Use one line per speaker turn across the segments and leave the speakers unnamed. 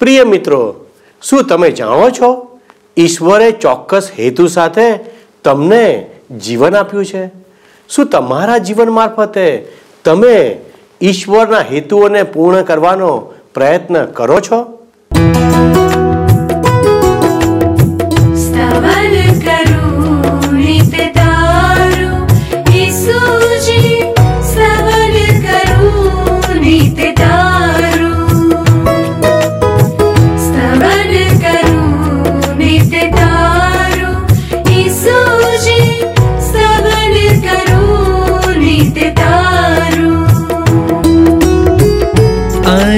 પ્રિય મિત્રો, શું તમે જાણો છો? ઈશ્વરે ચોક્કસ હેતુ સાથે તમને જીવન આપ્યું છે? શું તમારા જીવન મારફતે તમે ઈશ્વરના હેતુઓને પૂર્ણ કરવાનો પ્રયત્ન કરો છો?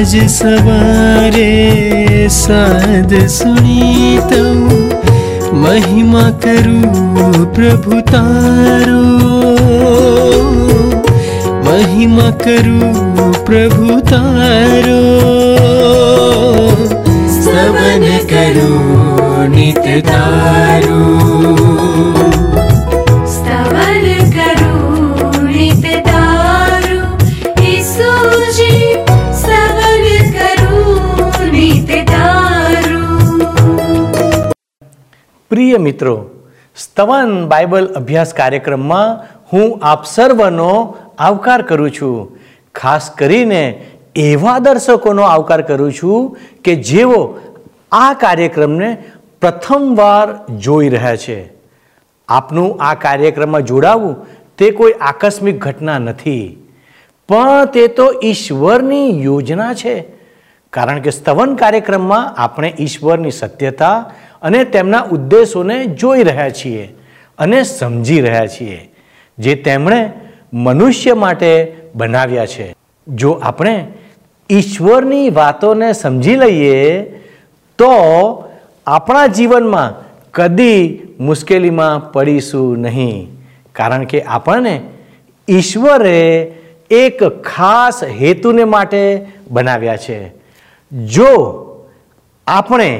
आज सवारे साध जसरेणित महिमा करू प्रभु
तारो। महिमा करू प्रभु तारो। स्तवन करू नित सवनकरो
પ્રિય મિત્રો, સ્તવન બાઇબલ અભ્યાસ કાર્યક્રમમાં હું આપ સર્વનો આવકાર કરું છું. ખાસ કરીને એવા દર્શકોનો આવકાર કરું છું કે જેઓ આ કાર્યક્રમને પ્રથમવાર જોઈ રહ્યા છે. આપનું આ કાર્યક્રમમાં જોડાવવું તે કોઈ આકસ્મિક ઘટના નથી. પણ તે તો ઈશ્વરની યોજના છે. કારણ કે સ્તવન કાર્યક્રમમાં આપણે ઈશ્વરની સત્યતા અને તેમના ઉદ્દેશોને જોઈ રહ્યા છીએ અને સમજી રહ્યા છીએ, જે તેમણે મનુષ્ય માટે બનાવ્યા છે. જો આપણે ઈશ્વરની વાતોને સમજી લઈએ, તો આપણા જીવનમાં કદી મુશ્કેલીમાં પડીશું નહીં. કારણ કે આપણને ઈશ્વરે એક ખાસ હેતુને માટે બનાવ્યા છે. જો આપણે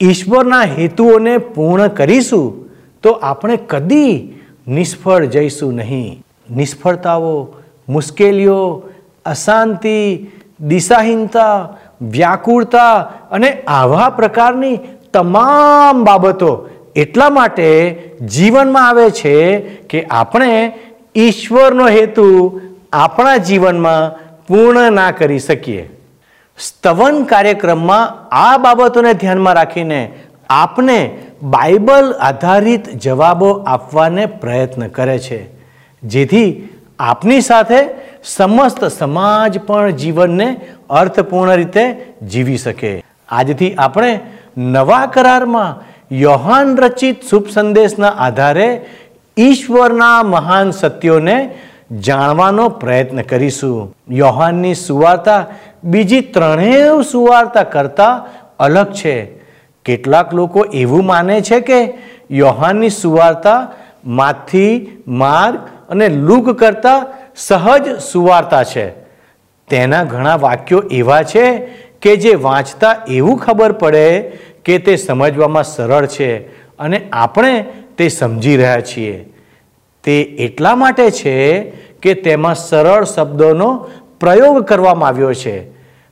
ઈશ્વરના હેતુઓને પૂર્ણ કરીશું, તો આપણે કદી નિષ્ફળ જઈશું નહીં. નિષ્ફળતાઓ, મુશ્કેલીઓ, અશાંતિ, દિશાહીનતા, વ્યાકુળતા અને આવા પ્રકારની તમામ બાબતો એટલા માટે જીવનમાં આવે છે કે આપણે ઈશ્વરનો હેતુ આપણા જીવનમાં પૂર્ણ ના કરી શકીએ. સ્તવન કાર્યક્રમમાં આ બાબતોને ધ્યાનમાં રાખીને આપને બાઇબલ આધારિત જવાબો આપવાને પ્રયત્ન કરે છે. જેથી આપની સાથે સમસ્ત સમાજ પણ જીવનને અર્થપૂર્ણ રીતે જીવી શકે. આજથી આપણે નવા કરારમાં યોહાન રચિત શુભ સંદેશના આધારે ઈશ્વરના મહાન સત્યોને જાણવાનો પ્રયત્ન કરીશું. યોહાનની સુવાર્તા બીજી ત્રણેય સુવાર્તા કરતાં અલગ છે. કેટલાક લોકો એવું માને છે કે યોહાનની સુવાર્તા માથી, માર્ગ અને લુક કરતાં સહજ સુવાર્તા છે. તેના ઘણા વાક્યો એવા છે કે જે વાંચતા એવું ખબર પડે કે તે સમજવામાં સરળ છે અને આપણે તે સમજી રહ્યા છીએ. તે એટલા માટે છે કે તેમાં સરળ શબ્દોનો પ્રયોગ કરવામાં આવ્યો છે.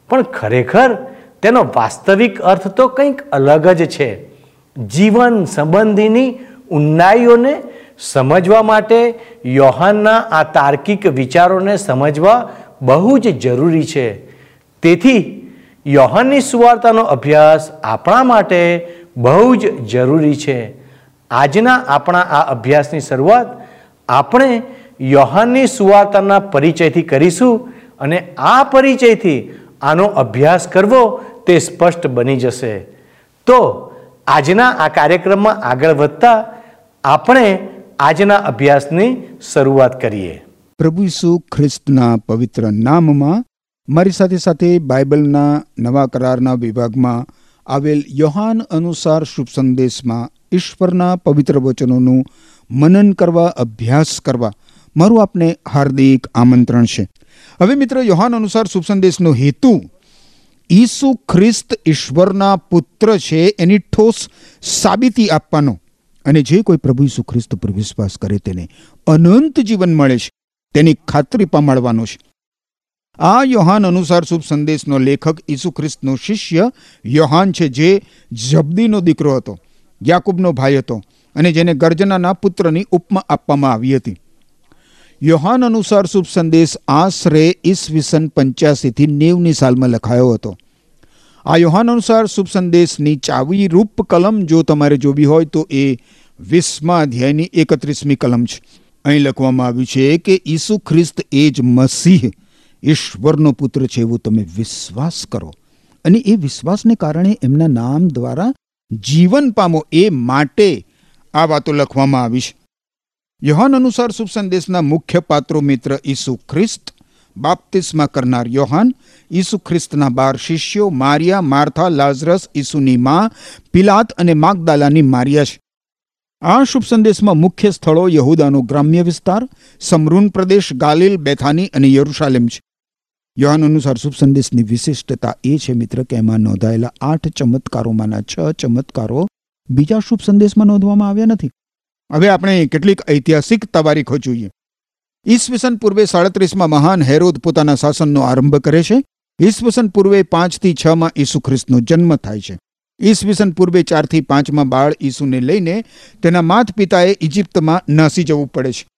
પણ ખરેખર તેનો વાસ્તવિક અર્થ તો કંઈક અલગ જ છે. જીવન સંબંધીની ઊંડાઈઓને સમજવા માટે યોહાનના આ તાર્કિક વિચારોને સમજવા બહુ જ જરૂરી છે. તેથી યોહાનની સુવાર્તાનો અભ્યાસ આપણા માટે બહુ જ જરૂરી છે. આજના આપણા આ અભ્યાસની શરૂઆત આપણે યોહાનની સુવાર્તાના પરિચયથી કરીશું અને આ પરિચયથી આનો અભ્યાસ કરવો તે સ્પષ્ટ બની જશે. તો આજના આ કાર્યક્રમમાં આગળ વધતા આપણે આજના અભ્યાસની શરૂઆત કરીએ.
પ્રભુ ઈસુ ખ્રિસ્તના પવિત્ર નામમાં મારી સાથે સાથે બાઇબલના નવા કરારના વિભાગમાં આવેલ યોહાન અનુસાર શુભ સંદેશમાં ઈશ્વરના પવિત્ર વચનોનું મનન કરવા, અભ્યાસ કરવા. મારું આપને હાર્દિક આમંત્રણ છે. હવે મિત્ર, યોહાન અનુસાર શુભ સંદેશનો હેતુ, ઈસુ ખ્રિસ્ત ઈશ્વરના પુત્ર છે એની ઠોસ સાબિતી આપવાનો. અને જે કોઈ પ્રભુ ઈસુ ખ્રિસ્ત પર વિશ્વાસ કરે તેને અનંત જીવન મળે છે. તેની ખાતરી પમાડવાનો છે. આ યોહાન અનુસાર શુભ સંદેશનો લેખક ઈસુ ખ્રિસ્તનો શિષ્ય યોહાન છે, જે જબદીનો દીકરો હતો, યાકુબનો ભાઈ હતો. અને જેને ગર્જનાના પુત્રની ઉપમા આપવામાં આવી હતી. યોહાન અનુસાર શુભ સંદેશ આશરે ઈસવીસન પંચ્યાસીથી નેવની સાલમાં લખાયો હતો. આ યોહાન અનુસાર શુભ સંદેશની ચાવી રૂપ કલમ જો તમારે જોવી હોય તો એ વીસમા અધ્યાયની એકત્રીસમી કલમ છે. અહીં લખવામાં આવ્યું છે કે ઈસુ ખ્રિસ્ત એ જ મસીહ, ઈશ્વરનો પુત્ર છે એવું તમે વિશ્વાસ કરો. અને એ વિશ્વાસને કારણે એમના નામ દ્વારા જીવન પામો એ માટે આ વાતો લખવામાં આવી છે. યોહાન અનુસાર શુભ મુખ્ય પાત્રો મિત્ર ઈસુ ખ્રિસ્ત, બાપ્તિસ્મા કરનાર યોહાન, ઈસુ ખ્રિસ્તના બાર શિષ્યો મારિયા, માર્થા, લાઝરસ, ઈસુની મા, પિલાત અને માગદાલાની મારિયા છે. આ શુભ સંદેશમાં મુખ્ય સ્થળો યહુદાનો ગ્રામ્ય વિસ્તાર, સમરૂન પ્રદેશ, ગાલિલ, બેથાની અને યરુશાલેમ છે. યોહાન અનુસાર શુભ સંદેશની વિશિષ્ટતા એ છે મિત્ર કે એમાં નોંધાયેલા આઠ ચમત્કારોમાંના છ ચમત્કારો બીજા શુભ સંદેશમાં નોંધવામાં આવ્યા નથી. હવે આપણે કેટલીક ઐતિહાસિક તવારીખો જોઈએ. ઈસવીસન પૂર્વે સાડત્રીસમાં મહાન હેરોદ પોતાના શાસનનો આરંભ કરે છે. ઈસવીસન પૂર્વે પાંચથી છમાં ઈસુ ખ્રિસ્તનો જન્મ થાય છે. ઈસવીસન પૂર્વે ચારથી પાંચમાં બાળ ઈસુને લઈને તેના માત પિતાએ ઇજિપ્તમાં નાસી જવું પડે છે.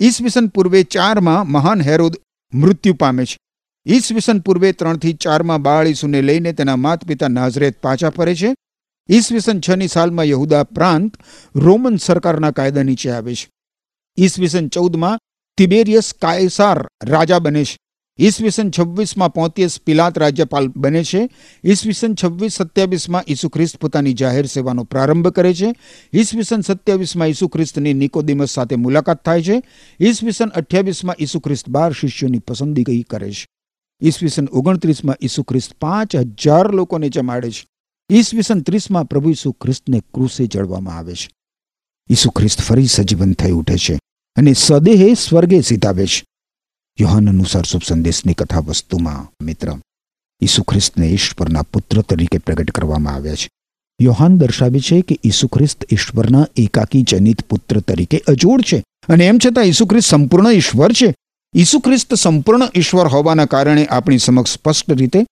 ઈસવીસન પૂર્વે ચારમાં મહાન હેરોદ મૃત્યુ પામે છે. ઈસવીસન પૂર્વે ત્રણથી ચારમાં બાળ ઈસુને લઈને તેના માત પિતા નાઝરેત પાછા ફરે છે. ઈસવીસન છની સાલમાં યહુદા પ્રાંત રોમન સરકારના કાયદા નીચે આવે છે. ઈસવીસન ચૌદમાં તિબેરિયસ કાયસાર રાજા બને છે. ઈસવીસન છવ્વીસમાં પોતિયસ પિલાત રાજ્યપાલ બને છે. ઈસવીસન છવ્વીસ સત્યાવીસમાં ઈસુ ખ્રિસ્ત પોતાની જાહેર સેવાનો પ્રારંભ કરે છે. ઈસવીસન સત્યાવીસમાં ઈસુ ખ્રિસ્તની નિકોદિમસ સાથે મુલાકાત થાય છે. ઈસવીસન અઠ્યાવીસમાં ઈસુ ખ્રિસ્ત બાર શિષ્યોની પસંદગી કરે છે. ઈસવીસન ઓગણત્રીસમાં ઈસુ ખ્રિસ્ત પાંચ હજાર લોકોને જમાડે છે. ઈસવીસન ત્રીસમાં પ્રભુ ઈસુ ખ્રિસ્તને ક્રુસે જળવામાં આવે છે. ઈસુ ખ્રિસ્ત ફરી સજીવન થઈ ઉઠે છે અને સદેહે સ્વર્ગે સીધાવે છે. યોહન અનુસાર શુભ સંદેશની કથા વસ્તુમાં મિત્ર ઈસુ ખ્રિસ્તને ઈશ્વરના પુત્ર તરીકે પ્રગટ કરવામાં આવ્યા છે. યોહાન દર્શાવે છે કે ઈસુ ખ્રિસ્ત ઈશ્વરના એકાકી જનિત પુત્ર તરીકે અજોડ છે અને એમ છતાં ઈસુ ખ્રિસ્ત સંપૂર્ણ ઈશ્વર છે. ઈસુ ખ્રિસ્ત સંપૂર્ણ ઈશ્વર હોવાના કારણે આપણી સમક્ષ સ્પષ્ટ રીતે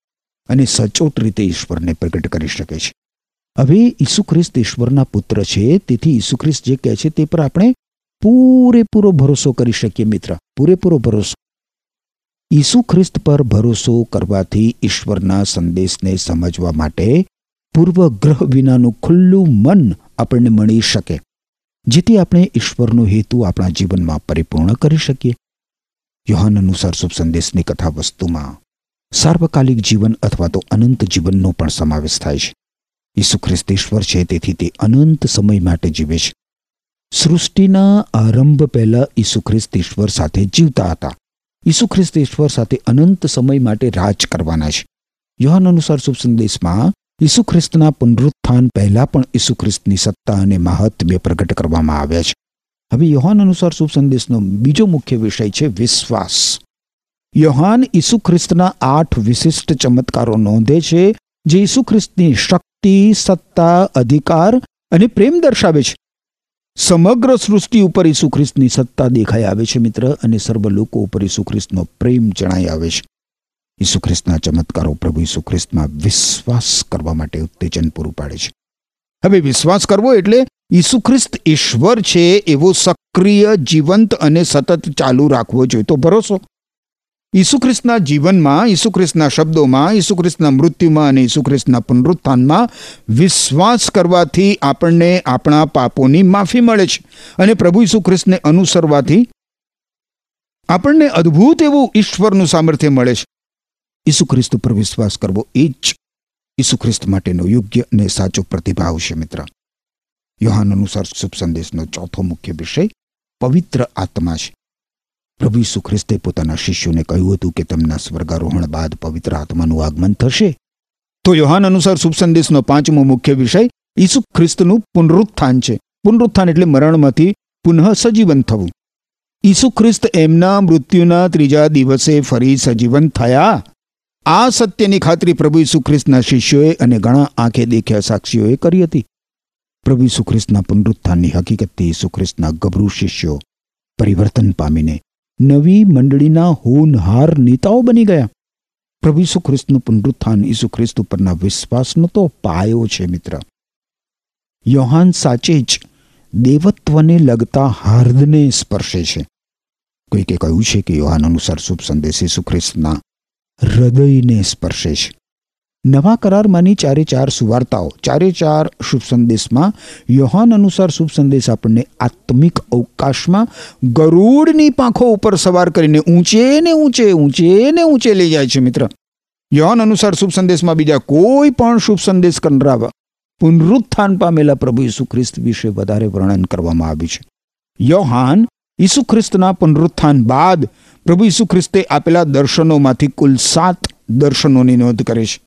અને સચોટ રીતે ઈશ્વરને પ્રગટ કરી શકે છે. હવે ઈસુ ખ્રિસ્ત ઈશ્વરના પુત્ર છે, તેથી ઈસુ ખ્રિસ્ત જે કહે છે તે પર આપણે પૂરેપૂરો ભરોસો કરી શકીએ મિત્ર, પૂરેપૂરો ભરોસો. ઈસુ ખ્રિસ્ત પર ભરોસો કરવાથી ઈશ્વરના સંદેશને સમજવા માટે પૂર્વગ્રહ વિનાનું ખુલ્લું મન આપણને મળી શકે, જેથી આપણે ઈશ્વરનો હેતુ આપણા જીવનમાં પરિપૂર્ણ કરી શકીએ. યોહાન અનુસાર શુભ સંદેશની કથા વસ્તુમાં સાર્વકાલિક જીવન અથવા તો અનંત જીવનનો પણ સમાવેશ થાય છે. ઈસુ ખ્રિસ્ત ઈશ્વર છે, તેથી તે અનંત સમય માટે જીવે છે. સૃષ્ટિના આરંભ પહેલા ઈસુ ખ્રિસ્ત ઈશ્વર સાથે જીવતા હતા. ઈસુ ખ્રિસ્ત ઈશ્વર સાથે અનંત સમય માટે રાજ કરવાના છે. યોહાન અનુસાર શુભ સંદેશમાં, ઈસુ ખ્રિસ્તના પુનરુત્થાન પહેલા પણ ઈસુ ખ્રિસ્તની સત્તા અને મહાત્મ્ય પ્રગટ કરવામાં આવ્યા છે. હવે યોહાન અનુસાર શુભ સંદેશનો બીજો મુખ્ય વિષય છે વિશ્વાસ. યોહાન ઈસુ ખ્રિસ્તના આઠ વિશિષ્ટ ચમત્કારો નોંધે છે, જે ઈસુ ખ્રિસ્તની શક્તિ, સત્તા, અધિકાર અને પ્રેમ દર્શાવે છે. સમગ્ર સૃષ્ટિ ઉપર ઈસુ ખ્રિસ્તની સત્તા દેખાઈ આવે છે, મિત્ર, અને સર્વ લોકો ઉપર ઈસુ ખ્રિસ્તનો પ્રેમ જણાઈ આવે છે. ઈસુ ખ્રિસ્તના ચમત્કારો પ્રભુ ઈસુ ખ્રિસ્તમાં વિશ્વાસ કરવા માટે ઉત્તેજન પૂરું પાડે છે. હવે વિશ્વાસ કરવો એટલે ઈસુ ખ્રિસ્ત ઈશ્વર છે, એવો સક્રિય, જીવંત અને સતત ચાલુ રાખવો જોઈએ. તો ભરોસો? ઈસુ ખ્રિસ્તના જીવનમાં ઈસુ ખ્રિસ્તના શબ્દોમાં ઈસુ ખ્રિસ્તના મૃત્યુમાં અને ઈસુ પુનરુત્થાનમાં વિશ્વાસ કરવાથી આપણને આપણા પાપોની માફી મળે છે અને પ્રભુ ઈસુ ખ્રિસ્તને અનુસરવાથી આપણને અદ્ભુત એવું ઈશ્વરનું સામર્થ્ય મળે છે. ઈસુ ખ્રિસ્ત ઉપર વિશ્વાસ કરવો એ જ ઈસુ ખ્રિસ્ત માટેનો યોગ્ય અને સાચો પ્રતિભાવ છે, મિત્ર. યોહાન અનુસાર શુભ સંદેશનો ચોથો મુખ્ય વિષય પવિત્ર આત્મા છે. પ્રભુ ઈસુ પોતાના શિષ્યોને કહ્યું હતું કે તેમના સ્વર્ગારોહણ બાદ પવિત્ર આત્માનું આગમન થશે. તો યોહાન અનુસાર શુભ પાંચમો મુખ્ય વિષય ઈસુ ખ્રિસ્તનું પુનરુત્થાન છે. પુનરુત્થાન એટલે મરણમાંથી પુનઃ સજીવન થવું. ઈસુ ખ્રિસ્ત એમના મૃત્યુના ત્રીજા દિવસે ફરી સજીવન થયા. આ સત્યની ખાતરી પ્રભુ ઈસુ ખ્રિસ્તના શિષ્યોએ અને ઘણા આંખે દેખ્યા સાક્ષીઓએ કરી હતી. પ્રભુ ઈસુ ખ્રિસ્તના પુનરુત્થાનની હકીકતથી ઈસુ ગભરૂ શિષ્યો પરિવર્તન પામીને નવી મંડળીના હોનહાર નેતાઓ બની ગયા. પ્રભુ ઈસુ ખ્રિસ્તનું પુનરુત્થાન ઈસુ ખ્રિસ્ત ઉપરના વિશ્વાસનો તો પાયો છે મિત્ર. યોહાન સાચે જ દેવત્વને લગતા હાર્દને સ્પર્શે છે. કોઈકે કહ્યું છે કે યોહાન અનુસાર શુભ સંદેશ ઈસુ ખ્રિસ્તના હૃદયને સ્પર્શે છે. નવા કરારમાંની ચારે ચાર સુવાર્તાઓ, ચારે ચાર શુભ સંદેશમાં, યોહાન અનુસાર શુભ સંદેશ આપણને આત્મિક અવકાશમાં ગરુડની પાંખો ઉપર સવાર કરીને ઊંચે ને ઊંચે ઊંચે ને ઊંચે લઈ જાય છે મિત્ર. યોહાન અનુસાર શુભ સંદેશમાં બીજા કોઈ પણ શુભ સંદેશ કંડરાવા, પુનરુત્થાન પામેલા પ્રભુ ઈસુ ખ્રિસ્ત વિશે વધારે વર્ણન કરવામાં આવ્યું છે. યોહાન ઈસુ ખ્રિસ્તના પુનરુત્થાન બાદ પ્રભુ ઈસુ ખ્રિસ્તે આપેલા દર્શનોમાંથી કુલ સાત દર્શનોની નોંધ કરે છે.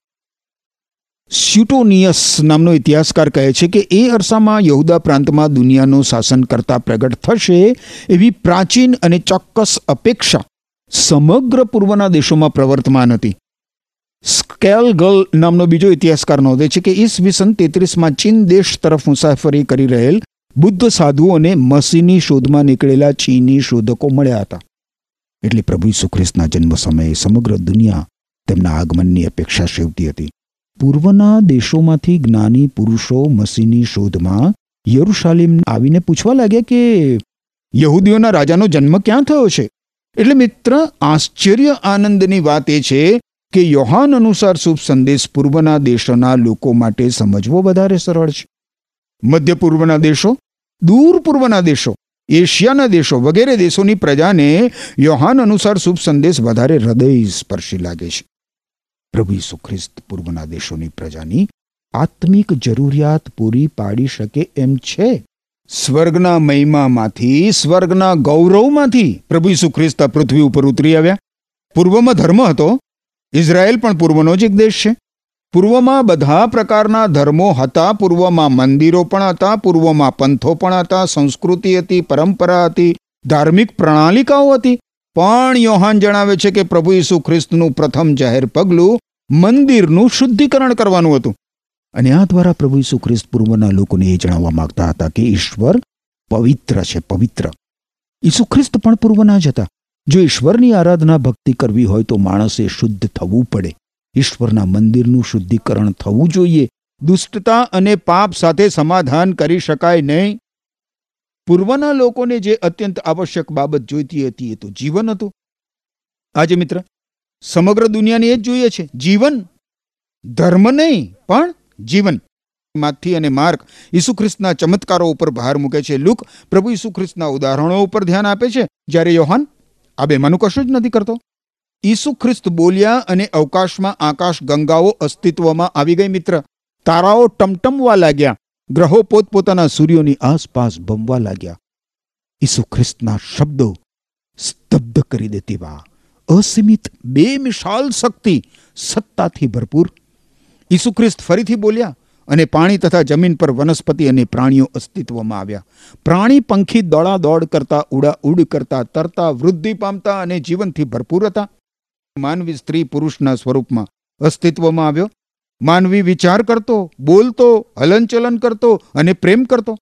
સ્યુટોનિયસ નામનો ઇતિહાસકાર કહે છે કે એ અરસામાં યહુદા પ્રાંતમાં દુનિયાનો શાસન કરતા પ્રગટ થશે એવી પ્રાચીન અને ચોક્કસ અપેક્ષા સમગ્ર પૂર્વના દેશોમાં પ્રવર્તમાન હતી. સ્કેલગલ નામનો બીજો ઇતિહાસકાર નોંધે છે કે ઈસવીસન તેત્રીસમાં ચીન દેશ તરફ મુસાફરી કરી રહેલ બુદ્ધ સાધુઓને મસીની શોધમાં નીકળેલા ચીની શોધકો મળ્યા હતા. એટલે પ્રભુ ઈસુ ખ્રિસ્તના જન્મ સમયે સમગ્ર દુનિયા તેમના આગમનની અપેક્ષા સેવતી હતી. પૂર્વના દેશોમાંથી જ્ઞાની પુરુષો મસીની શોધમાં યરુશાલેમ આવીને પૂછવા લાગ્યા કે યહૂદીઓના રાજાનો જન્મ ક્યાં થયો છે? એટલે મિત્ર, આશ્ચર્ય આનંદની વાત એ છે કે યોહાન અનુસાર શુભ સંદેશ પૂર્વના દેશોના લોકો માટે સમજવો વધારે સરળ છે. મધ્ય પૂર્વના દેશો, દૂર પૂર્વના દેશો, એશિયાના દેશો વગેરે દેશોની પ્રજાને યોહાન અનુસાર શુભ સંદેશ વધારે હૃદય સ્પર્શી લાગે છે. પ્રભુ ઈસુ ખ્રિસ્ત પૂર્વના દેશોની પ્રજાની આત્મિક જરૂરિયાત પૂરી પાડી શકે એમ છે. સ્વર્ગના મહિમામાંથી, સ્વર્ગના ગૌરવમાંથી પ્રભુ ઈસુ ખ્રિસ્ત પૃથ્વી ઉપર ઉતરી આવ્યા. પૂર્વમાં ધર્મ હતો, ઇઝરાયલ પણ પૂર્વનો જ એક દેશ છે. પૂર્વમાં બધા પ્રકારના ધર્મો હતા, પૂર્વમાં મંદિરો પણ હતા, પૂર્વમાં પંથો પણ હતા, સંસ્કૃતિ હતી, પરંપરા હતી, ધાર્મિક પ્રણાલિકાઓ હતી. પણ યોહાન જણાવે છે કે પ્રભુ ઈસુ ખ્રિસ્તનું પ્રથમ જાહેર પગલું મંદિરનું શુદ્ધિકરણ કરવાનું હતું. અને આ દ્વારા પ્રભુ ઈસુ ખ્રિસ્ત પૂર્વના લોકોને એ જણાવવા માંગતા હતા કે ઈશ્વર પવિત્ર છે, પવિત્ર. ઈસુ ખ્રિસ્ત પણ પૂર્વના જ હતા. જો ઈશ્વરની આરાધના ભક્તિ કરવી હોય તો માણસે શુદ્ધ થવું પડે. ઈશ્વરના મંદિરનું શુદ્ધિકરણ થવું જોઈએ. દુષ્ટતા અને પાપ સાથે સમાધાન કરી શકાય નહીં. પૂર્વના લોકોને જે અત્યંત આવશ્યક બાબત જોઈતી હતી એ તો જીવન હતું. આજે મિત્ર, સમગ્ર દુનિયાને એ જ જોઈએ છે. જીવન ધર્મ નહીં, પણ જીવન. માથી અને માર્ક ઈસુ ખ્રિસ્તના ચમત્કારો ઉપર ભાર મૂકે છે. લુક પ્રભુ ઈસુ ખ્રિસ્તના ઉદાહરણો ઉપર ધ્યાન આપે છે. જ્યારે યોહાન આ બેમાંનું કશું જ નથી કરતો. ઈસુ ખ્રિસ્ત બોલ્યા અને અવકાશમાં આકાશ ગંગાઓ અસ્તિત્વમાં આવી ગઈ મિત્ર. તારાઓ ટમટમવા લાગ્યા. ગ્રહો પોતપોતાના સૂર્યોની આસપાસ ભમવા લાગ્યા. ઈસુ ખ્રિસ્તના શબ્દો સ્તબ્ધ કરી દે તેવા અસીમિત બેમિશાલ શક્તિ સત્તાથી ભરપૂર. ઈસુ ખ્રિસ્ત ફરીથી બોલ્યા અને પાણી તથા જમીન પર વનસ્પતિ અને પ્રાણીઓ અસ્તિત્વમાં આવ્યા. પ્રાણી, પંખી દોડા દોડ કરતા, ઉડા ઉડ કરતા, તરતા, વૃદ્ધિ પામતા અને જીવનથી ભરપૂર હતા. માનવી સ્ત્રી પુરુષના સ્વરૂપમાં અસ્તિત્વમાં આવ્યો. માનવી વિચાર કરતો બોલતો હલનચલન કરતો અને પ્રેમ કરતો.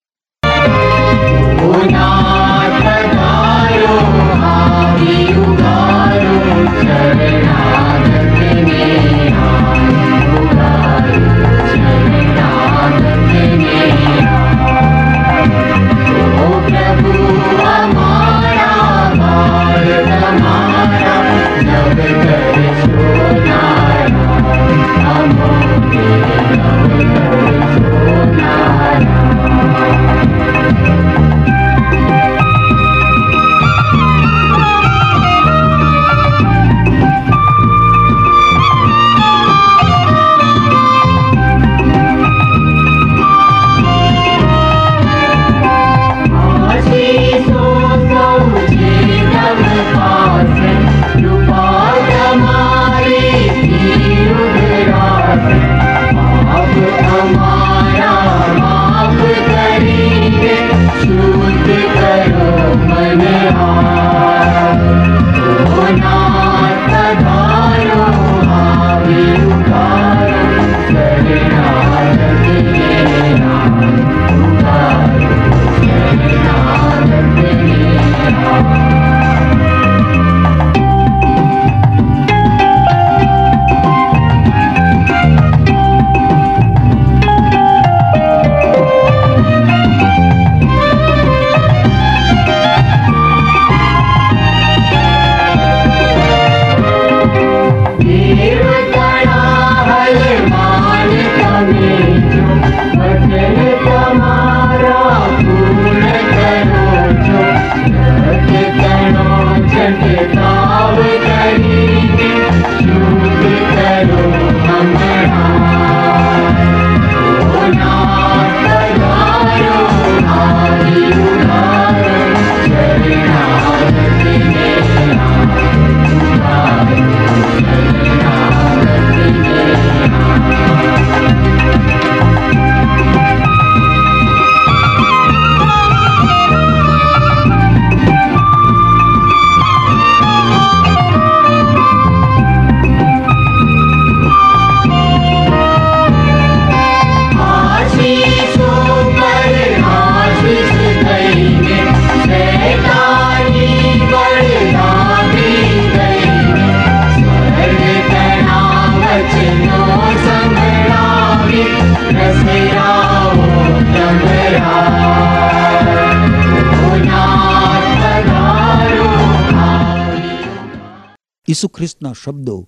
ઈસુ ખ્રિસ્તના શબ્દો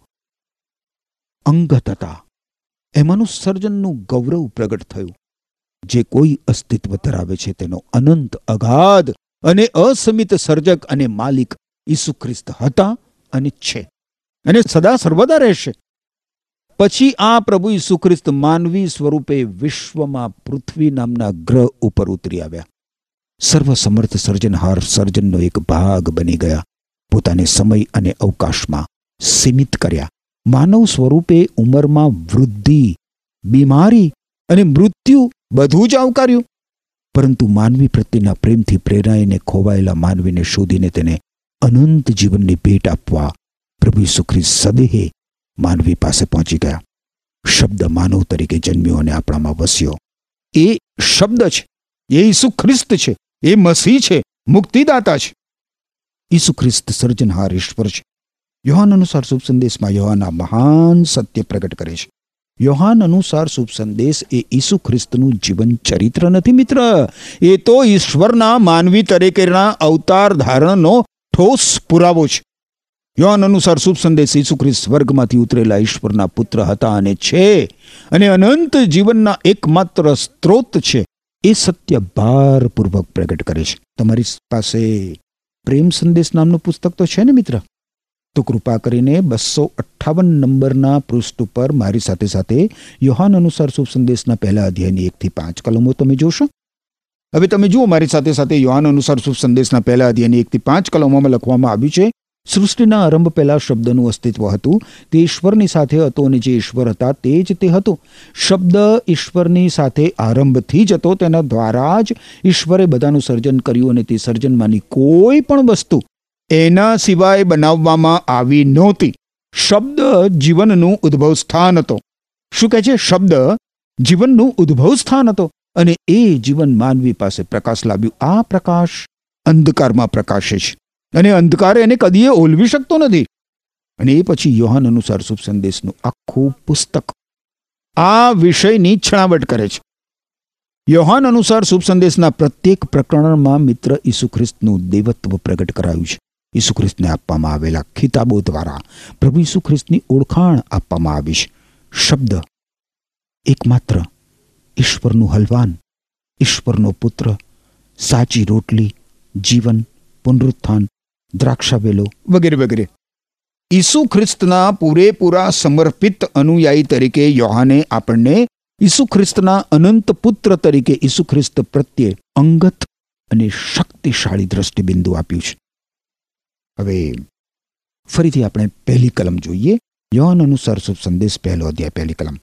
અંગત હતા એમાંનું સર્જનનું ગૌરવ પ્રગટ થયું. જે કોઈ અસ્તિત્વ ધરાવે છે તેનો અનંત અગાધ અને અસમિત સર્જક અને માલિક ઈસુ ખ્રિસ્ત હતા અને છે અને સદા સર્વદા રહેશે. પછી આ પ્રભુ ઈસુ ખ્રિસ્ત માનવી સ્વરૂપે વિશ્વમાં પૃથ્વી નામના ગ્રહ ઉપર ઉતરી આવ્યા. સર્વસમર્થ સર્જનહાર સર્જનનો એક ભાગ બની ગયા. પોતાને સમય અને અવકાશમાં સીમિત કર્યા. માનવ સ્વરૂપે ઉંમરમાં વૃદ્ધિ, બીમારી અને મૃત્યુ બધું જ આવકાર્યું. પરંતુ માનવી પ્રત્યેના પ્રેમથી પ્રેરાઈને ખોવાયેલા માનવીને શોધીને તેને અનંત જીવનની ભેટ આપવા પ્રભુ સુખ્રી સદેહે માનવી પાસે પહોંચી ગયા. શબ્દ માનવ તરીકે જન્મ્યો અને આપણામાં વસ્યો. એ શબ્દ છે. એ ઈસુ ખ્રિસ્ત છે. એ મસીહ છે. મુક્તિદાતા છે. ઈસુ ખ્રિસ્ત સર્જનહાર ઈશ્વર છે. યોહાન અનુસાર શુભ સંદેશમાં યોહાના મહાન સત્ય પ્રગટ કરે છે. યોહાન અનુસાર શુભ સંદેશ એ ઈસુ ખ્રિસ્તનું જીવન ચરિત્ર નથી મિત્ર. એ તો ઈશ્વરના માનવી તરીકેના અવતાર ધારણનો ઠોસ પુરાવો છે. યોહાન અનુસાર શુભ સંદેશ ઈસુ ખ્રિસ્ત સ્વર્ગમાંથી ઉતરેલા ઈશ્વરના પુત્ર હતા અને છે. અને અનંત જીવનના એકમાત્ર સ્ત્રોત છે. એ સત્ય ભારપૂર્વક પ્રગટ કરે છે. તમારી પાસે પ્રેમ સંદેશ નામનું પુસ્તક તો છે ને, મિત્ર? તો કૃપા કરીને બસો અઠ્ઠાવન નંબરના પૃષ્ઠ ઉપર મારી સાથે સાથે યોહાન અનુસાર શુભ સંદેશના પહેલા અધ્યાયની એકથી પાંચ કલમો તમે જોશો. હવે તમે જુઓ, મારી સાથે સાથે યોહાન અનુસાર શુભ સંદેશના પહેલા અધ્યાયની એકથી પાંચ કલમોમાં લખવામાં આવ્યું છે સૃષ્ટિના આરંભ પહેલા શબ્દનું અસ્તિત્વ હતું. તે ઈશ્વરની સાથે હતો અને જે ઈશ્વર હતા તે જ તે હતો. શબ્દ ઈશ્વરની સાથે આરંભથી જ હતો. તેના દ્વારા જ ઈશ્વરે બધાનું સર્જન કર્યું અને તે સર્જનમાંની કોઈ પણ વસ્તુ એના સિવાય બનાવવામાં આવી નહોતી. શબ્દ જીવનનું ઉદ્ભવ સ્થાન હતો. શું કહે છે? શબ્દ જીવનનું ઉદ્ભવ સ્થાન હતો. અને એ જીવન માનવી પાસે પ્રકાશ લાવ્યું. આ પ્રકાશ અંધકારમાં પ્રકાશે છે. અને અંધકાર એને કદીએ ઓલવી શકતો નથી. અને એ પછી યોહાન અનુસાર શુભ સંદેશનું આખું પુસ્તક આ વિષયની છણાવટ કરે છે. યોહાન અનુસાર શુભ સંદેશના પ્રત્યેક પ્રકરણમાં મિત્ર ઈસુ ખ્રિસ્તનું દેવત્વ પ્રગટ કરાયું છે. ઈસુ ખ્રિસ્તને આપવામાં આવેલા ખિતાબો દ્વારા પ્રભુ ઈસુ ખ્રિસ્તની ઓળખાણ આપવામાં આવી છે. શબ્દ એકમાત્ર ઈશ્વરનું હલવાન, ઈશ્વરનો પુત્ર, સાચી રોટલી, જીવન, પુનરુત્થાન દ્રાક્ષાવેલો વગેરે વગેરે. ઈસુ ખ્રિસ્તના પૂરેપૂરા સમર્પિત અનુયાયી તરીકે યોહાને આપણને ઈસુ ખ્રિસ્તના અનંત પુત્ર તરીકે ઈસુ ખ્રિસ્ત પ્રત્યે અંગત અને શક્તિશાળી દ્રષ્ટિબિંદુ આપ્યું છે. હવે ફરીથી આપણે પહેલી કલમ જોઈએ. યોહાન અનુસાર શુભ સંદેશ, પહેલો અધ્યાય, પહેલી કલમ.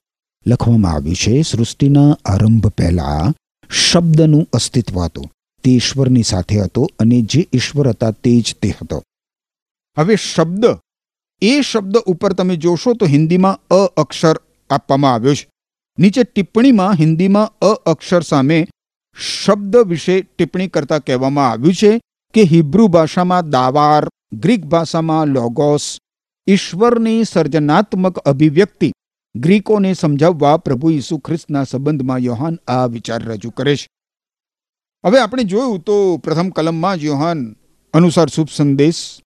લખવામાં આવ્યું છે, સૃષ્ટિના આરંભ પહેલા શબ્દનું અસ્તિત્વ હતું. તે ઈશ્વરની સાથે હતો અને જે ઈશ્વર હતા તે જ તે હતો. હવે શબ્દ, એ શબ્દ ઉપર તમે જોશો તો હિન્દીમાં અ અક્ષર આપવામાં આવ્યો છે. નીચે ટિપ્પણીમાં હિન્દીમાં અ અક્ષર સામે શબ્દ વિશે ટિપ્પણી કરતા કહેવામાં આવ્યું છે કે હિબ્રુ ભાષામાં દાવાર, ગ્રીક ભાષામાં લોગોસ, ઈશ્વરની સર્જનાત્મક અભિવ્યક્તિ, ગ્રીકોને સમજાવવા પ્રભુ ઈસુ ખ્રિસ્તના સંબંધમાં યોહાન આ વિચાર રજૂ કરે છે. હવે આપણે જોયું તો પ્રથમ કલમમાં યોહાન અનુસાર શુભ સંદેશ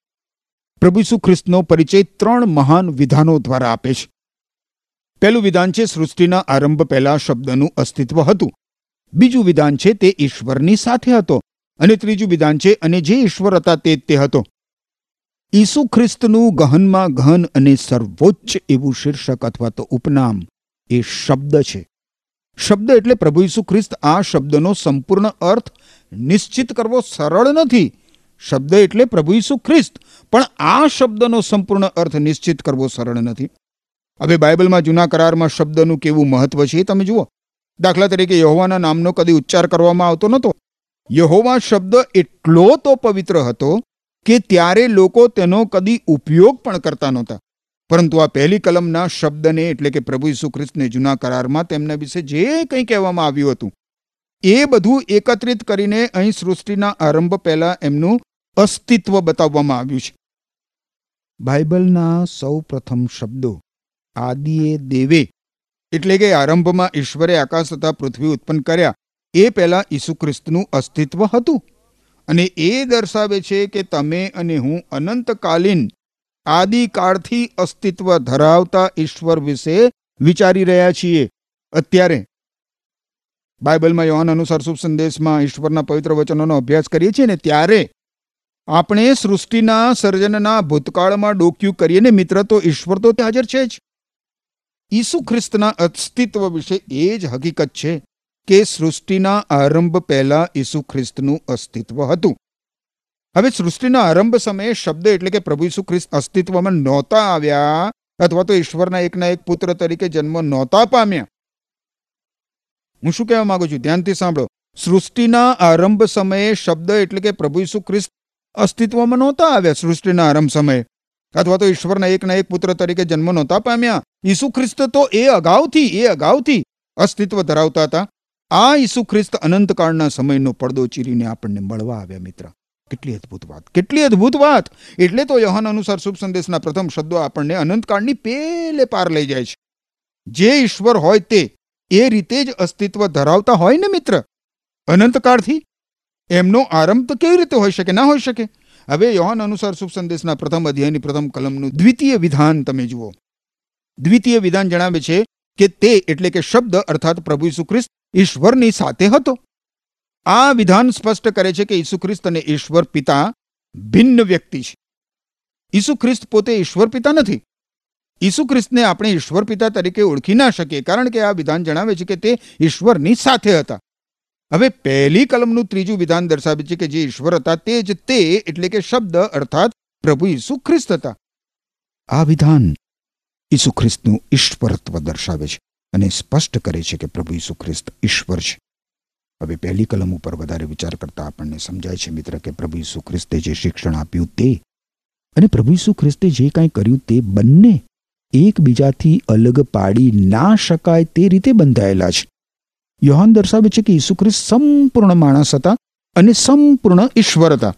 પ્રભુ ઈસુ ખ્રિસ્તનો પરિચય ત્રણ મહાન વિધાનો દ્વારા આપે છે. પહેલું વિધાન છે સૃષ્ટિના આરંભ પહેલા શબ્દનું અસ્તિત્વ હતું. બીજું વિધાન છે તે ઈશ્વરની સાથે હતો અને ત્રીજું વિધાન છે અને જે ઈશ્વર હતા તે તે હતો. ઈસુ ખ્રિસ્તનું ગહનમાં ગહન અને સર્વોચ્ચ એવું શીર્ષક અથવા તો ઉપનામ એ શબ્દ છે. શબ્દ એટલે પ્રભુ ઈસુ ખ્રિસ્ત આ શબ્દનો સંપૂર્ણ અર્થ નિશ્ચિત કરવો સરળ નથી. શબ્દ એટલે પ્રભુ ઈસુ ખ્રિસ્ત, પણ આ શબ્દનો સંપૂર્ણ અર્થ નિશ્ચિત કરવો સરળ નથી. હવે બાઇબલમાં જૂના કરારમાં શબ્દનું કેવું મહત્વ છે તમે જુઓ. દાખલા તરીકે યહોવાના નામનો કદી ઉચ્ચાર કરવામાં આવતો નહોતો. યહોવા શબ્દ એટલો તો પવિત્ર હતો કે ત્યારે લોકો તેનો કદી ઉપયોગ પણ કરતા નહોતા. પરંતુ આ પહેલી કલમના શબ્દને એટલે કે પ્રભુ ઈસુ ખ્રિસ્તને જૂના કરારમાં તેમના વિશે જે કંઈ કહેવામાં આવ્યું હતું, એ બધું એકત્રિત કરીને અહીં સૃષ્ટિના આરંભ પહેલા એમનું અસ્તિત્વ બતાવવામાં આવ્યું છે. બાઇબલના સૌ પ્રથમ શબ્દો, આદિએ દેવે એટલે કે આરંભમાં ઈશ્વરે આકાશ તથા પૃથ્વી ઉત્પન્ન કર્યા, એ પહેલા ઈસુ ખ્રિસ્તનું અસ્તિત્વ હતું. અને એ દર્શાવે છે કે તમે અને હું અનંતકાલીન આદિકાળથી અસ્તિત્વ ધરાવતા ઈશ્વર વિશે વિચારી રહ્યા છીએ. અત્યારે બાઇબલમાં યોહાન અનુસાર શુભ સંદેશમાં ઈશ્વરના પવિત્ર વચનોનો અભ્યાસ કરીએ છીએ ને ત્યારે આપણે સૃષ્ટિના સર્જનના ભૂતકાળમાં ડોક્યું કરીએ ને મિત્ર, તો ઈશ્વર તો ત્યાં હાજર છે જ. ઈસુ ખ્રિસ્તના અસ્તિત્વ વિશે એ જ હકીકત છે કે સૃષ્ટિના આરંભ પહેલા ઈસુ ખ્રિસ્તનું અસ્તિત્વ હતું. હવે સૃષ્ટિના આરંભ સમયે શબ્દ એટલે કે પ્રભુ ઈસુ ખ્રિસ્ત અસ્તિત્વમાં નહોતા આવ્યા અથવા તો ઈશ્વરના એકના એક પુત્ર તરીકે જન્મ નહોતા પામ્યા. હું શું કહેવા માંગુ છું? ધ્યાનથી સાંભળો. સૃષ્ટિના આરંભ સમયે શબ્દ એટલે કે પ્રભુ ઈસુ ખ્રિસ્ત અસ્તિત્વમાં નહોતા આવ્યા સૃષ્ટિના આરંભ સમયે. અથવા તો ઈશ્વરના એકના એક પુત્ર તરીકે જન્મ નહોતા પામ્યા. ઈસુ ખ્રિસ્ત તો એ અગાઉથી એ અગાઉથી અસ્તિત્વ ધરાવતા હતા. આ ઈસુ ખ્રિસ્ત અનંતકાળના સમયનો પડદો ચીરીને આપણને મળવા આવ્યા મિત્ર. કેટલી અદ્ભુત વાત, કેટલી અદ્ભુત વાત. એટલે તો યહન અનુસાર શુભ સંદેશના પ્રથમ શબ્દો આપણને અનંતકાળની પેલે પાર લઈ જાય છે. જે ઈશ્વર હોય તે, એ રીતે જ અસ્તિત્વ ધરાવતા હોય ને મિત્ર? અનંતકાળથી? એમનો આરંભ તો કેવી રીતે હોઈ શકે, ના હોઈ શકે? હવે યોહન અનુસાર શુભ સંદેશના પ્રથમ અધ્યાયની પ્રથમ કલમનું દ્વિતીય વિધાન તમે જુઓ. દ્વિતીય વિધાન જણાવે છે કે તે એટલે કે શબ્દ અર્થાત પ્રભુ ખ્રિસ્ત ઈશ્વરની સાથે હતો. આ વિધાન સ્પષ્ટ કરે છે કે ઈસુ ખ્રિસ્ત અને ઈશ્વર પિતા ભિન્ન વ્યક્તિ છે. ઈસુ ખ્રિસ્ત પોતે ઈશ્વર પિતા નથી. ઈસુ ખ્રિસ્તને આપણે ઈશ્વર પિતા તરીકે ઓળખી ના શકીએ કારણ કે આ વિધાન જણાવે છે કે તે ઈશ્વરની સાથે હતા. હવે પહેલી કલમનું ત્રીજું વિધાન દર્શાવે છે કે જે ઈશ્વર હતા તે જ તે એટલે કે શબ્દ અર્થાત પ્રભુ ઈસુ ખ્રિસ્ત હતા. આ વિધાન ઈસુ ખ્રિસ્તનું ઈશ્વરત્વ દર્શાવે છે અને સ્પષ્ટ કરે છે કે પ્રભુ ઈસુ ખ્રિસ્ત ઈશ્વર છે. હવે પહેલી કલમ ઉપર વધારે વિચાર કરતા આપણને સમજાય છે મિત્ર કે પ્રભુ ઈસુ ખ્રિસ્તે જે શિક્ષણ આપ્યું તે અને પ્રભુ ઈસુ ખ્રિસ્તે જે કાંઈ કર્યું તે બંને એકબીજાથી અલગ પાડી ના શકાય તે રીતે બંધાયેલા છે. યોહાન દર્શાવે છે કે ઈસુ ખ્રિસ્ત સંપૂર્ણ માણસ હતા અને સંપૂર્ણ ઈશ્વર હતા.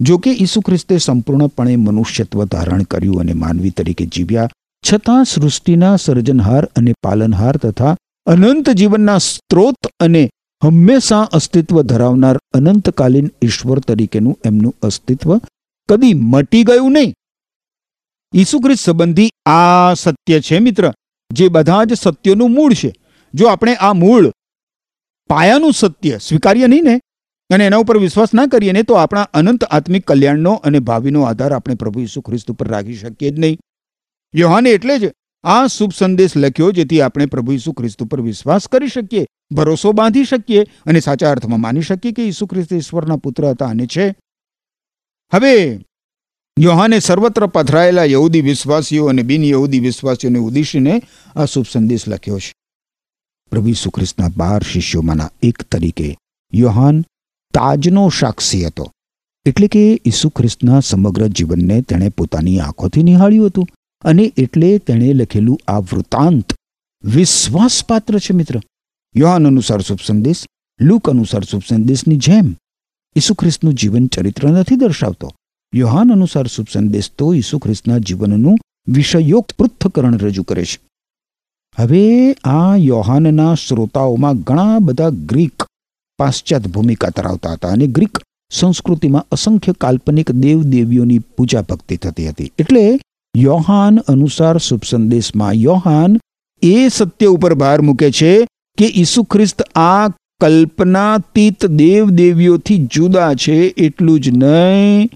જો કે ઈસુ ખ્રિસ્તે સંપૂર્ણપણે મનુષ્યત્વ ધારણ કર્યું અને માનવી તરીકે જીવ્યા, છતાં સૃષ્ટિના સર્જનહાર અને પાલનહાર તથા અનંત જીવનના સ્ત્રોત અને હંમેશા અસ્તિત્વ ધરાવનાર અનંતકાલીન ઈશ્વર તરીકેનું એમનું અસ્તિત્વ કદી મટી ગયું નહીં. ઈસુ ખ્રિસ્ત સંબંધી આ સત્ય છે મિત્ર, જે બધા જ સત્યોનું મૂળ છે. જો આપણે આ મૂળ પાયાનું સત્ય સ્વીકારીએ નહીં ને, અને એના ઉપર વિશ્વાસ ના કરીએ ને, તો આપણા અનંત આત્મિક કલ્યાણનો અને ભાવિનો આધાર આપણે પ્રભુ ઈસુ ખ્રિસ્ત ઉપર રાખી શકીએ જ નહીં. યોહાને એટલે જ આ શુભ સંદેશ લખ્યો, જેથી આપણે પ્રભુ ઈસુ ખ્રિસ્ત ઉપર વિશ્વાસ કરી શકીએ. ભરોસો બાંધી શકીએ અને સાચા અર્થમાં માની શકીએ કે ઈસુ ખ્રિસ્ત ઈશ્વરના પુત્ર હતા અને છે. હવે, યોહાને સર્વત્ર પથરાયેલા યહૂદી વિશ્વાસીઓ અને બિન યહૂદી વિશ્વાસીઓને ઉદ્દેશીને આ શુભ સંદેશ લખ્યો છે. પ્રભુ ઈસુ ખ્રિસ્તના બાર શિષ્યોમાંના એક તરીકે યોહાન તાજનો સાક્ષી હતો. એટલે કે ઈસુ ખ્રિસ્તના સમગ્ર જીવનને તેણે પોતાની આંખોથી નિહાળ્યું હતું અને એટલે તેણે લખેલું આ વૃત્તાંત વિશ્વાસપાત્ર છે મિત્ર. યોહાન અનુસાર શુભ સંદેશ લુક અનુસાર શુભ સંદેશની જેમ ઈસુ ખ્રિસ્તનું જીવન ચરિત્ર નથી દર્શાવતો. યોહાન અનુસાર શુભ સંદેશ તો ઈસુ ખ્રિસ્તના જીવનનું વિષયોક્ત પૃથ્થકરણ રજૂ કરે છે. હવે આ યોહાનના શ્રોતાઓમાં ઘણા બધા ગ્રીક પાશ્ચાત્ય ભૂમિકા ધરાવતા હતા અને ગ્રીક સંસ્કૃતિમાં અસંખ્ય કાલ્પનિક દેવદેવીઓની પૂજા ભક્તિ થતી હતી. એટલે યોહાન અનુસાર શુભ સંદેશમાં યોહાન એ સત્ય ઉપર ભાર મૂકે છે કે ઈસુ ખ્રિસ્ત આ કલ્પનાતીત દેવ દેવીઓથી જુદા છે એટલું જ નહીં,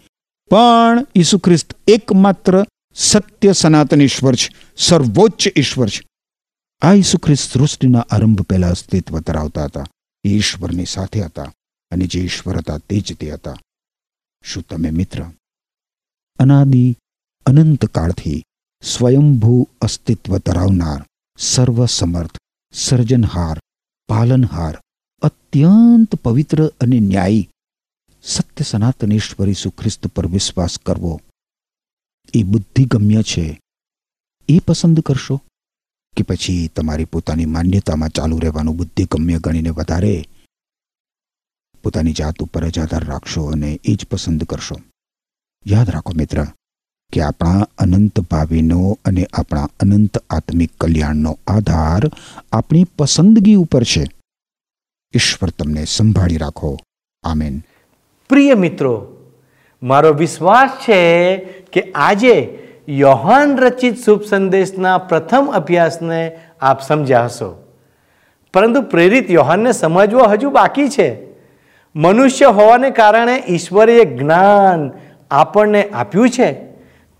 પણ ઈસુ ખ્રિસ્ત એકમાત્ર સત્ય સનાતન ઈશ્વર છે, સર્વોચ્ચ ઈશ્વર છે. આ ઈસુ ખ્રિસ્ત સૃષ્ટિના આરંભ પહેલા અસ્તિત્વ ધરાવતા હતા, એ ઈશ્વરની સાથે હતા અને જે ઈશ્વર હતા તે જ તે હતા. શું તમે મિત્ર, અનાદિ અનંત કાળથી સ્વયંભૂ અસ્તિત્વ ધરાવનાર સર્વસમર્થ સર્જનહાર, પાલનહાર, અત્યંત પવિત્ર અને ન્યાયી સત્ય સનાતનેશ્વર ઈસુ ખ્રિસ્ત પર વિશ્વાસ કરવો. એ બુદ્ધિગમ્ય છે. એ પસંદ કરશો કે પછી તમારી પોતાની માન્યતામાં ચાલુ રહેવાનું બુદ્ધિગમ્ય ગણીને વધારે પોતાની જાત ઉપર જ આધાર રાખશો અને એ જ પસંદ કરશો. યાદ રાખો મિત્ર કે આપણા અનંત ભાવિનો અને આપણા અનંત આત્મિક કલ્યાણનો આધાર આપણી પસંદગી ઉપર છે. ઈશ્વર તમને સંભાળી રાખો. આમેન.
પ્રિય મિત્રો, મારો વિશ્વાસ છે કે આજે યોહાન રચિત શુભ સંદેશના પ્રથમ અભ્યાસને આપ સમજ્યા હશો. પરંતુ પ્રેરિત યોહાનને સમજવો હજુ બાકી છે. મનુષ્ય હોવાને કારણે ઈશ્વરે જ્ઞાન આપણને આપ્યું છે.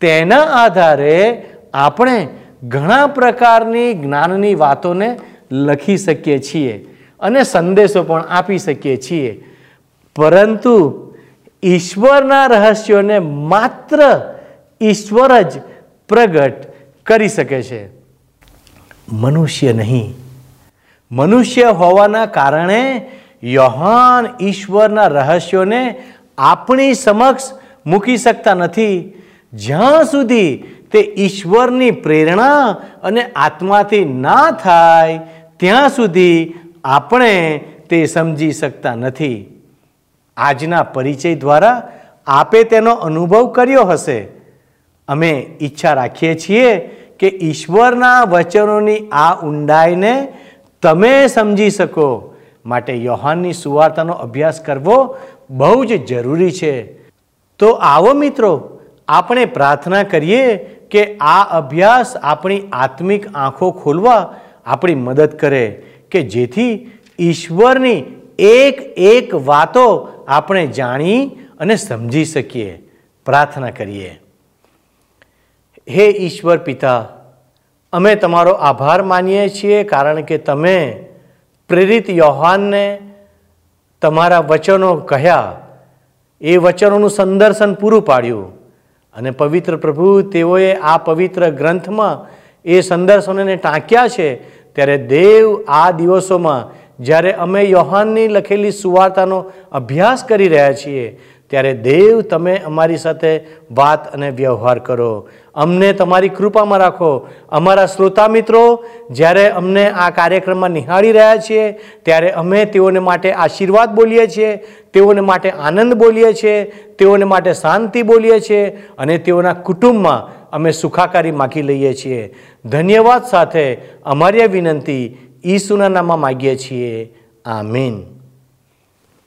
તેના આધારે આપણે ઘણા પ્રકારની જ્ઞાનની વાતોને લખી શકીએ છીએ અને સંદેશો પણ આપી શકીએ છીએ. પરંતુ ઈશ્વરના રહસ્યોને માત્ર ઈશ્વર જ પ્રગટ કરી શકે છે. મનુષ્ય નહીં. મનુષ્ય હોવાના કારણે યોહાન ઈશ્વરના રહસ્યોને આપણી સમક્ષ મૂકી શકતા નથી. જ્યાં સુધી તે ઈશ્વરની પ્રેરણા અને આત્માથી ના થાય, ત્યાં સુધી આપણે તે સમજી શકતા નથી. આજના પરિચય દ્વારા આપે તેનો અનુભવ કર્યો હશે. અમે ઈચ્છા રાખીએ છીએ કે ઈશ્વરના વચનોની આ ઊંડાઈને તમે સમજી શકો. માટે યોહાનની સુવાર્તાનો અભ્યાસ કરવો બહુ જ જરૂરી છે. તો આવો મિત્રો આપણે પ્રાર્થના કરીએ કે આ અભ્યાસ આપણી આત્મિક આંખો ખોલવા આપણી મદદ કરે, કે જેથી ઈશ્વરની એક એક વાતો આપણે જાણી અને સમજી શકીએ. પ્રાર્થના કરીએ. હે ઈશ્વર પિતા, અમે તમારો આભાર માનીએ છીએ કારણ કે તમે પ્રેરિત યોહાનને તમારા વચનો કહ્યા. એ વચનોનું સંદર્શન પૂરું પાડ્યું. અને પવિત્ર પ્રભુ તેઓએ આ પવિત્ર ગ્રંથમાં એ સંદર્શનોને ટાંક્યા છે, ત્યારે દેવ આ દિવસોમાં જ્યારે અમે યોહાનની લખેલી સુવાર્તાનો અભ્યાસ કરી રહ્યા છીએ, ત્યારે દેવ તમે અમારી સાથે વાત અને વ્યવહાર કરો. અમને તમારી કૃપામાં રાખો. અમારા શ્રોતા મિત્રો, જ્યારે અમને આ કાર્યક્રમમાં નિહાળી રહ્યા છીએ, ત્યારે અમે તેઓને માટે આશીર્વાદ બોલીએ છીએ, તેઓને માટે આનંદ બોલીએ છીએ, તેઓને માટે શાંતિ બોલીએ છીએ અને તેઓના કુટુંબમાં અમે સુખાકારી માગી લઈએ છીએ. ધન્યવાદ સાથે અમારી વિનંતી ઈસુના નામમાં માગીએ છીએ. આમીન.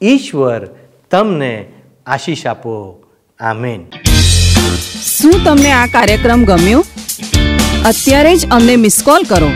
ઈશ્વર તમને આશીષ આપો. આમીન.
શું તમને આ કાર્યક્રમ ગમ્યો? અત્યારે જ અમને મિસ કોલ કરો.